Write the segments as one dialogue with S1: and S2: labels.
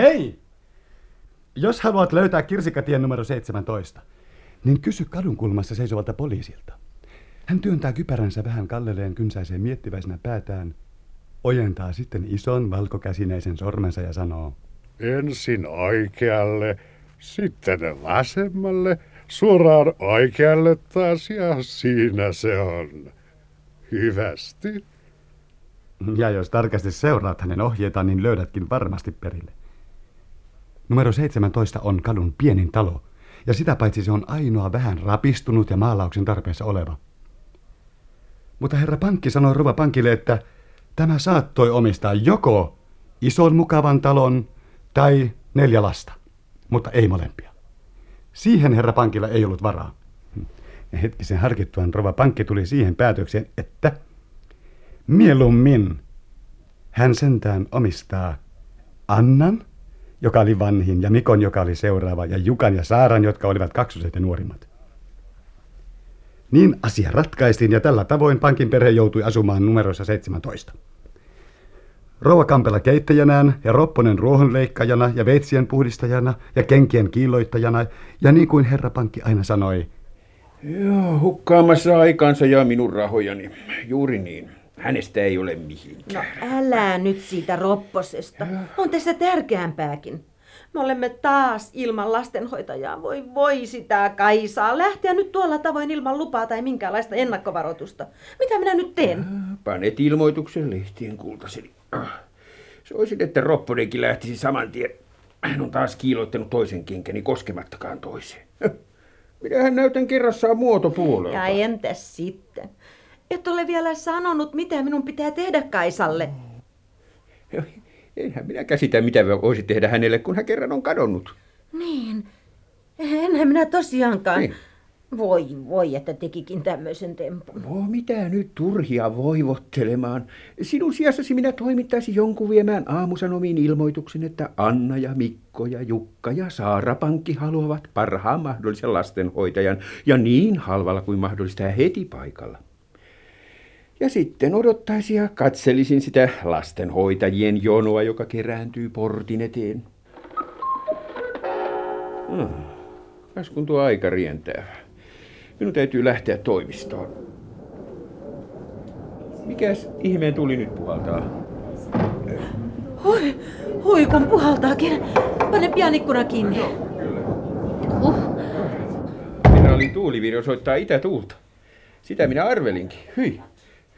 S1: Hei! Jos haluat löytää kirsikatien numero 17, niin kysy kadunkulmassa seisovalta poliisilta. Hän työntää kypäränsä vähän kallelleen kynsäiseen miettiväisenä päätään, ojentaa sitten ison valkokäsinäisen sormensa ja sanoo.
S2: Ensin oikealle, sitten vasemmalle, suoraan oikealle taas ja siinä se on. Hyvästi.
S1: Ja jos tarkasti seuraat hänen ohjeitaan, niin löydätkin varmasti perille. Numero 17 on kadun pienin talo, ja sitä paitsi se on ainoa vähän rapistunut ja maalauksen tarpeessa oleva. Mutta herra Pankki sanoi Rova Pankille, että tämä saattoi omistaa joko ison mukavan talon tai neljä lasta, mutta ei molempia. Siihen herra Pankilla ei ollut varaa. Ja hetkisen harkittuaan Rova Pankki tuli siihen päätökseen, että mieluummin hän sentään omistaa Annan, joka oli vanhin, ja Mikon, joka oli seuraava, ja Jukan ja Saaran, jotka olivat kaksoset ja nuorimmat. Niin asia ratkaistiin ja tällä tavoin pankin perhe joutui asumaan numeroissa 17. Rouva Kampela keittäjänään ja Ropponen ruohonleikkajana ja veitsien puhdistajana ja kenkien kiilloittajana ja niin kuin herra pankki aina sanoi.
S3: Joo, hukkaamassa aikansa ja minun rahojani. Juuri niin. Hänestä ei ole mihinkään.
S4: No älä nyt siitä Ropposesta. On tässä tärkeämpääkin. Me olemme taas ilman lastenhoitajaa. Voi voi sitä Kaisaa. Lähteä nyt tuolla tavoin ilman lupaa tai minkäänlaista ennakkovaroitusta. Mitä minä nyt teen?
S3: Panet ilmoituksen lehtien kultaseni. Soisin, että Ropponenkin lähtisi saman tien. Hän on taas kiiloittanut toisen kenkäni koskemattakaan toiseen. Minähän näytän kerrassaan muotopuolelta.
S4: Ja entäs sitten? Et ole vielä sanonut, mitä minun pitää tehdä Kaisalle.
S3: Enhän minä käsitä, mitä voisi tehdä hänelle, kun hän kerran on kadonnut.
S4: Niin. Enhän minä tosiaankaan. Niin. Voi, voi, että tekikin tämmöisen tempun.
S3: No, mitä nyt turhia voivottelemaan? Sinun sijassasi minä toimittaisin jonkun viemään aamusanomiin ilmoituksen, että Anna ja Mikko ja Jukka ja Saara Pankki haluavat parhaan mahdollisen lastenhoitajan ja niin halvalla kuin mahdollista ja heti paikalla. Ja sitten odottaisin ja katselisin sitä lastenhoitajien jonoa, joka kerääntyy portin eteen. Hmm. Kas kun tuo aika rientää. Minun täytyy lähteä toimistoon. Mikäs ihmeen tuli nyt puhaltaa?
S4: Hui, hui kun puhaltaakin. Pane pian ikkuna kiinni.
S3: No, kyllä. Uh. Minä olin tuulivirjo soittaa itätuulta. Sitä minä arvelinkin. Hyi,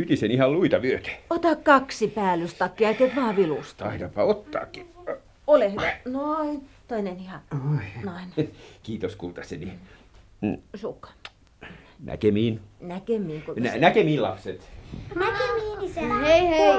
S3: hytisen ihan luita myöten.
S4: Ota kaksi päällystakkia ja teet vaan vilusta.
S3: Taidapa ottaakin.
S4: Ole hyvä. Noin. Toinen ihan. Noin.
S3: Kiitos kultaseni.
S4: Mm. Sukka.
S3: Näkemiin.
S4: Näkemiin.
S3: Nä- näkemiin lapset.
S5: Näkemiin isä.
S6: Hei hei.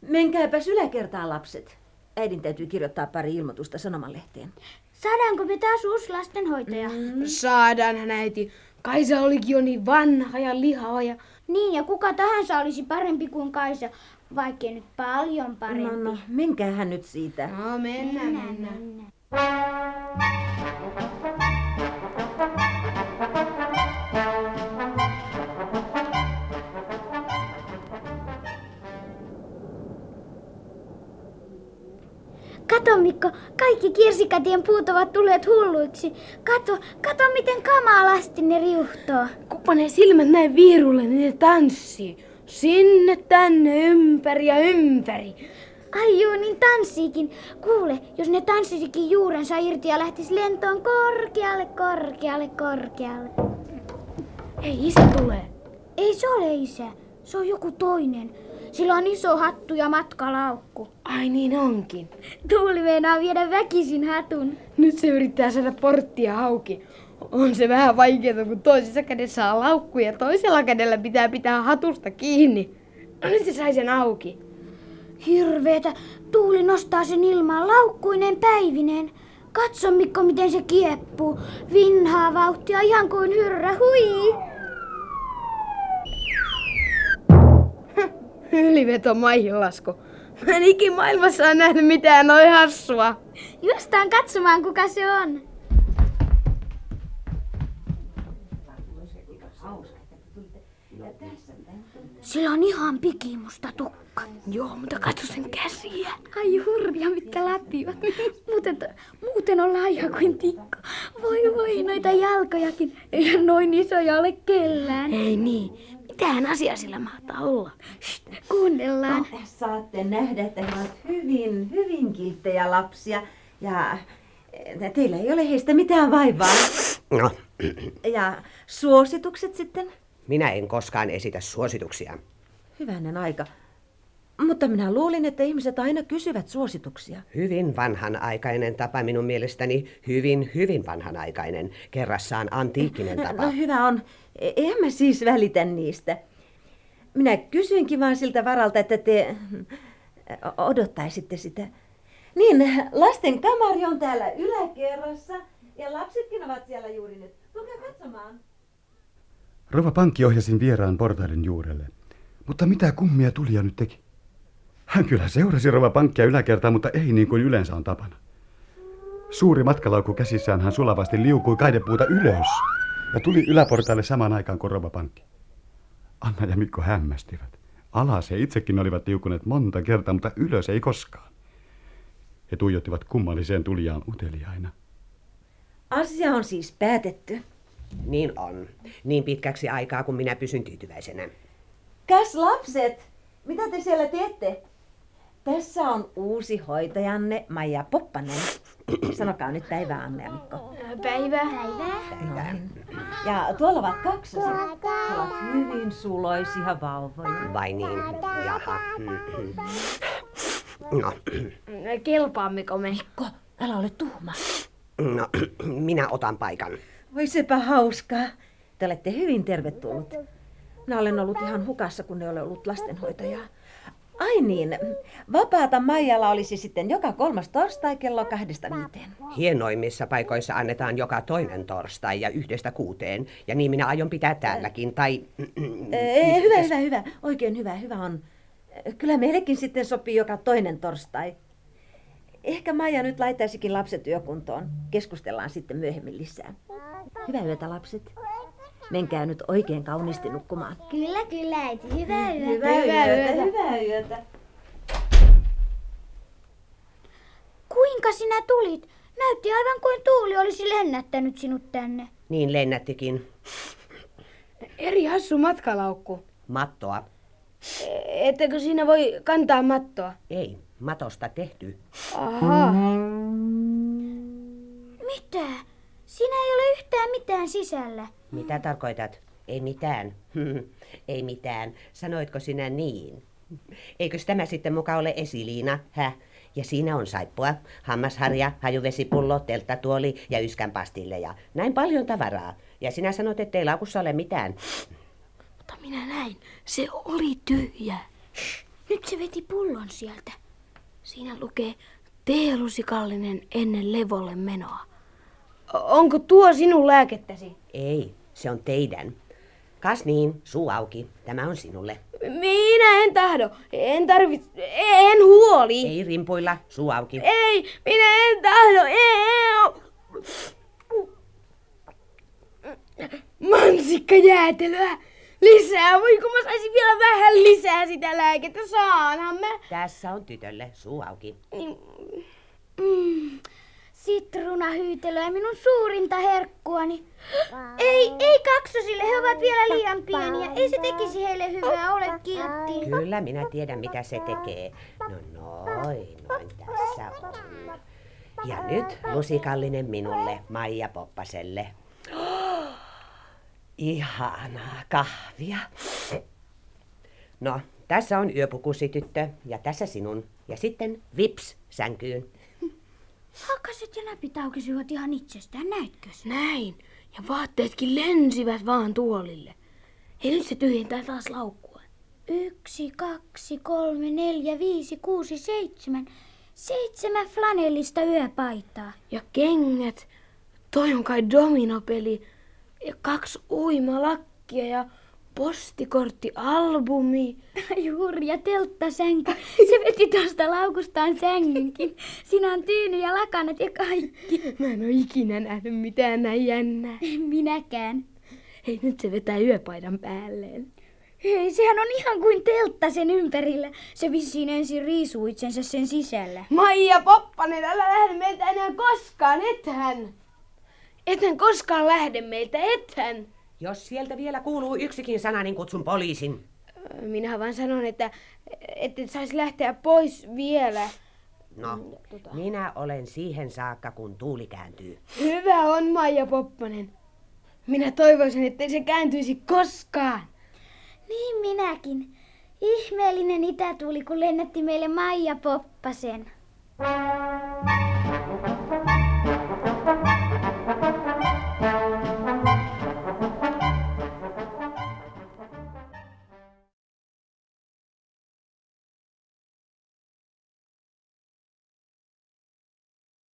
S4: Menkääpäs yläkertaan lapset. Äidin täytyy kirjoittaa pari ilmoitusta sanomalehteen.
S5: Saadaanko me taas uusi lastenhoitaja? Mm.
S6: Saadaanhan äiti. Kaisa olikin jo niin vanha ja lihava ja...
S5: Niin, ja kuka tahansa olisi parempi kuin Kaisa, vaikkei nyt paljon parempi.
S4: No, no, menkäähän nyt siitä.
S6: No, mennään, mennään. mennään.
S5: Kato kaikki kirsikatien puut ovat tulleet hulluiksi. Kato, kato miten kamalasti ne riuhtoo.
S6: Kun ne silmät näin viirulle, niin ne tanssii. Sinne, tänne, ympäri ja ympäri.
S5: Ai juu, niin tanssiikin. Kuule, jos ne tanssisikin juurensa irti ja lähtis lentoon korkealle, korkealle, korkealle.
S6: Ei, isä tulee.
S5: Ei se ole isä. Se on joku toinen. Sillä on iso hattu ja matkalaukku.
S6: Ai niin onkin.
S5: Tuuli meinaa viedä väkisin hatun.
S6: Nyt se yrittää saada porttia hauki. On se vähän vaikeaa, kun toisessa kädessä on laukku ja toisella kädellä pitää pitää hatusta kiinni. No nyt se sai sen auki.
S5: Hirveetä. Tuuli nostaa sen ilmaan laukkuinen päivinen. Katso Mikko, miten se kieppuu. Vinhaa vauhtia ihan kuin hyrrä. Hui!
S6: Yliveto maihinlasku. Mä en ikin maailmassa ole nähnyt mitään noin hassua.
S5: Justaan katsomaan, kuka se on. Sillä on ihan pikimusta tukka.
S6: Joo, mutta katso sen käsiä.
S5: Ai hurja, mitkä läpivät. muuten, muuten on laaja kuin tikka. Voi voi, noita jalkojakin. Eihän noin isoja ole kellään.
S6: Ei niin. Mitähän asia sillä mahtaa olla?
S5: Shht, kuunnellaan.
S4: Saatte nähdä, että he ovat hyvin, hyvin kilttejä lapsia. Ja teillä ei ole heistä mitään vaivaa.
S7: No,
S4: Ja suositukset sitten?
S7: minä en koskaan esitä suosituksia.
S4: Hyvänen aika. Mutta minä luulin, että ihmiset aina kysyvät suosituksia.
S7: Hyvin vanhanaikainen tapa minun mielestäni. Hyvin, hyvin vanhanaikainen. Kerrassaan antiikkinen tapa.
S4: No hyvä on. E- Emme siis välitä niistä. Minä kysyinkin vaan siltä varalta, että te o- odottaisitte sitä. Niin, lasten kamari on täällä yläkerrassa ja lapsetkin ovat siellä juuri nyt. Tulkaa katsomaan.
S1: Rova Pankki ohjasin vieraan portailin juurelle. Mutta mitä kummia tulija nyt teki? Hän kyllä seurasi Rova Pankkia yläkertaan, mutta ei niin kuin yleensä on tapana. Suuri matkalaukku käsissään hän sulavasti liukui kaidepuuta ylös ja tuli yläportaille samaan aikaan kuin Rova Pankki. Anna ja Mikko hämmästivät. Alas he itsekin olivat liukuneet monta kertaa, mutta ylös ei koskaan. He tuijottivat kummalliseen tulijaan uteliaina.
S4: Asia on siis päätetty.
S7: Niin on. Niin pitkäksi aikaa, kun minä pysyn tyytyväisenä.
S4: Käs lapset, mitä te siellä teette? Tässä on uusi hoitajanne Maija Poppanen. Sanokaa nyt päivää Anne ja Mikko.
S6: Päivä.
S7: Päivää.
S4: Ja tuolla ovat kaksoset. He ovat hyvin suloisia vauvoja.
S7: Vai niin? Jaha. No,
S6: Kelpaammeko me?
S4: Mikko, älä ole tuhma.
S7: no, minä otan paikan.
S4: Voi sepä hauskaa. Te olette hyvin tervetullut. Minä olen ollut ihan hukassa, kun ei ole ollut lastenhoitajaa. Ai niin, vapaata Maijalla olisi sitten joka kolmas torstai kello kahdesta viiteen.
S7: Hienoimmissa paikoissa annetaan joka toinen torstai ja yhdestä kuuteen. Ja niin minä aion pitää täälläkin. Tai...
S4: Ee, hyvä, hyvä, hyvä. Oikein hyvä, hyvä on. Kyllä meillekin sitten sopii joka toinen torstai. Ehkä Maija nyt laittaisikin lapset yökuntoon. Keskustellaan sitten myöhemmin lisää. Hyvää yötä lapset. Menkää nyt oikein kauniisti nukkumaan.
S5: Kyllä, kyllä, äiti. Hyvää yötä.
S4: Hyvää,
S6: Hyvää
S4: yötä,
S6: yötä.
S4: hyvää yötä.
S5: Kuinka sinä tulit? Näytti aivan kuin tuuli olisi lennättänyt sinut tänne.
S7: Niin lennättikin.
S6: Eri hassu matkalaukku.
S7: Mattoa.
S6: Ettekö siinä voi kantaa mattoa?
S7: Ei, matosta tehty.
S6: Aha.
S5: Mitä? Siinä ei ole yhtään mitään sisällä.
S7: Mitä tarkoitat? Ei mitään. Ei mitään. Sanoitko sinä niin? Eikös tämä sitten muka ole esiliina, hä? Ja siinä on saippua, hammasharja, hajuvesipullo, telttatuoli ja yskän pastilleja. Näin paljon tavaraa. Ja sinä sanot, ettei laukussa ole mitään.
S6: Mutta minä näin. Se oli tyhjä.
S5: Nyt se veti pullon sieltä.
S6: Siinä lukee teelusikallinen ennen levolle menoa. Onko tuo sinun lääkettäsi?
S7: Ei, se on teidän. Kas niin, suu auki. Tämä on sinulle.
S6: Minä en tahdo. En tarvitse. En huoli.
S7: Ei rimpuilla, suu auki.
S6: Ei, minä en tahdo. Ei. Mansikkajäätelöä. Lisää. Voi kun mä saisin vielä vähän lisää sitä lääkettä. Saanhan mä.
S7: Tässä on tytölle, suu auki.
S5: Mm, sitruunahyytelöä minun suurinta herkkuani. Ei, ei kaksosille, he ovat vielä liian pieniä. Ei se tekisi heille hyvää, ole kiltti.
S7: Kyllä minä tiedän, mitä se tekee. No noin, noin tässä on. Ja nyt lusikallinen minulle, Maija Poppaselle. Ihanaa kahvia. No, tässä on yöpukusi tyttö ja tässä sinun. Ja sitten vips sänkyyn.
S5: Hakkaset ja näpit aukesivat ihan itsestään, näitkö se?
S6: Näin. Ja vaatteetkin lensivät vaan tuolille. Ja nyt se tyhjentää taas laukkua.
S5: Yksi, kaksi, kolme, neljä, viisi, kuusi, seitsemän. Seitsemän flanellista yöpaitaa.
S6: Ja kengät. Toi on kai dominopeli. Ja kaksi uimalakkia ja postikorttialbumi.
S5: Juuri ja telttasänky. Se veti tuosta laukustaan sängynkin. Siinä on tyyny ja lakanat ja kaikki.
S6: Mä en oo ikinä nähnyt mitään näin jännää.
S5: En minäkään.
S6: Hei, nyt se vetää yöpaidan päälleen.
S5: Hei, sehän on ihan kuin teltta sen ympärillä. Se vissiin ensin riisuu itsensä sen sisällä.
S6: Maija Poppanen, älä lähde meiltä enää koskaan, ethän. Ethän koskaan lähde meiltä, ethän.
S7: Jos sieltä vielä kuuluu yksikin sana, niin kutsun poliisin.
S6: Minä vaan sanon, että et saisi lähteä pois vielä.
S7: No, minä olen siihen saakka, kun tuuli kääntyy.
S6: Hyvä on, Maija Poppanen. Minä toivoisin, ettei se kääntyisi koskaan.
S5: Niin minäkin. Ihmeellinen itätuuli, kun lennätti meille Maija Poppasen.